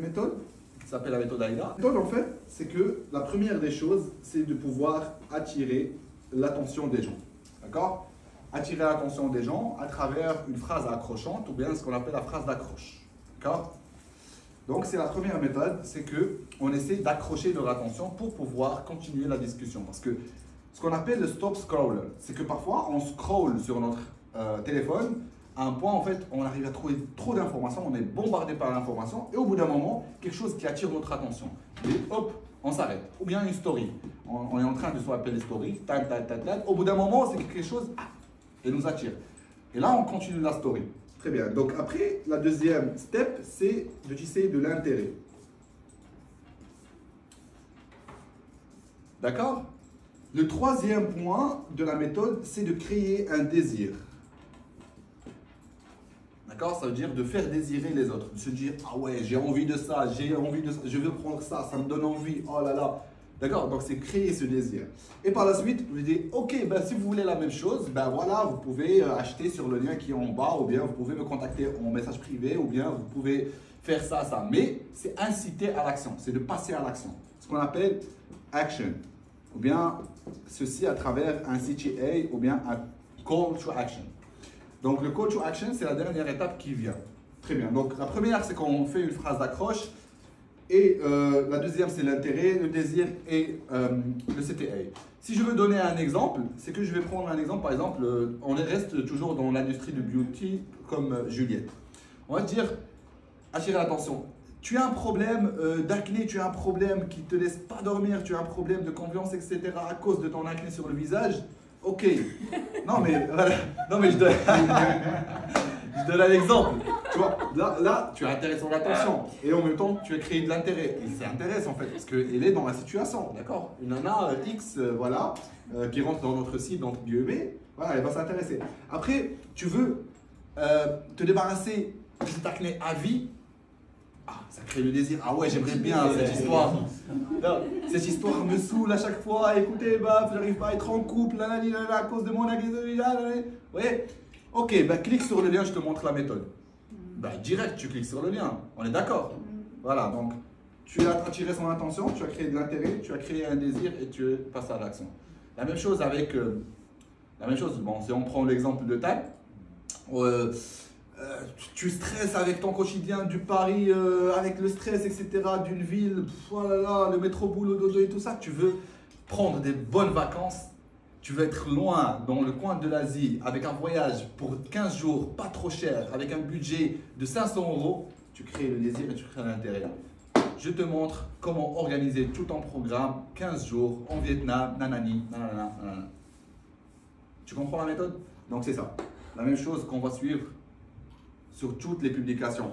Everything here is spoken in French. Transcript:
méthode Ça s'appelle la méthode AIDA. La méthode, en fait, c'est que la première des choses, c'est de pouvoir attirer l'attention des gens. D'accord? Attirer l'attention des gens à travers une phrase accrochante ou bien ce qu'on appelle la phrase d'accroche. D'accord? Donc, c'est la première méthode, c'est que on essaie d'accrocher leur attention pour pouvoir continuer la discussion. Parce que ce qu'on appelle le stop scroller, c'est que parfois on scroll sur notre euh, téléphone à un point, en fait, on arrive à trouver trop d'informations, on est bombardé par l'information, et au bout d'un moment, quelque chose qui attire notre attention. Et hop, on s'arrête. Ou bien une story. On, est en train de tac, tac, tac, tac. Au bout d'un moment, c'est quelque chose, ah, et nous attire. Et là, on continue la story. Très bien. Donc après, la deuxième step, c'est de tisser de l'intérêt. D'accord? Le troisième point de la méthode, c'est de créer un désir. Ça veut dire de faire désirer les autres. De se dire, ah ouais, j'ai envie de ça, j'ai envie de ça, je veux prendre ça, ça me donne envie, oh là là. D'accord? Donc c'est créer ce désir. Et par la suite, vous dites, ok, ben, si vous voulez la même chose, ben voilà, vous pouvez euh, acheter sur le lien qui est en bas, ou bien vous pouvez me contacter en message privé, ou bien vous pouvez faire ça, ça. Mais c'est inciter à l'action, c'est de passer à l'action. Ce qu'on appelle action. Ou bien ceci à travers un CTA, ou bien un call to action. Donc le call to action, c'est la dernière étape qui vient. Très bien. Donc la première, c'est qu'on fait une phrase d'accroche. Et euh, la deuxième, c'est l'intérêt, le désir et euh, le CTA. Si je veux donner un exemple, c'est que je vais prendre un exemple, par exemple, euh, on reste toujours dans l'industrie du beauty comme Juliette. On va dire, attirer l'attention. Tu as un problème d'acné, tu as un problème qui ne te laisse pas dormir, tu as un problème de confiance, etc. à cause de ton acné sur le visage. Ok. Non, mais voilà. Non, mais je donne, je donne un exemple. Tu vois, là, là, tu as intéressé son attention. Et en même temps, tu as créé de l'intérêt. Et c'est intéressant en fait, parce qu'elle est dans la situation, d'accord? Une nana euh, X, euh, voilà, euh, qui rentre dans notre site, dans guillemets, voilà, elle va s'intéresser. Après, tu veux te débarrasser de cet acné à vie ah, ça crée le désir. Ah ouais, j'aimerais bien cette histoire. cette histoire me saoule à chaque fois. Écoutez, baf, j'arrive pas à être en couple, là, là, là, à cause de mon voyez Ok, bah clique sur le lien, je te montre la méthode. Bah direct, tu cliques sur le lien. On est d'accord Voilà, donc tu as attiré son attention, tu as créé de l'intérêt, tu as créé un désir et tu passes à l'action. La même chose avec. Euh, la même chose, bon, si on prend l'exemple de euh, euh, tu stresses avec ton quotidien du Paris, euh, avec le stress, etc., d'une ville, oh le métro, boulot, dodo et tout ça. Tu veux prendre des bonnes vacances, tu veux être loin, dans le coin de l'Asie, avec un voyage pour 15 jours, pas trop cher, avec un budget de 500 euros, tu crées le désir et tu crées l'intérêt. Je te montre comment organiser tout ton programme, 15 jours, en Vietnam, nanani, nanana, nanana. Tu comprends la méthode? Donc c'est ça. La même chose qu'on va suivre sur toutes les publications.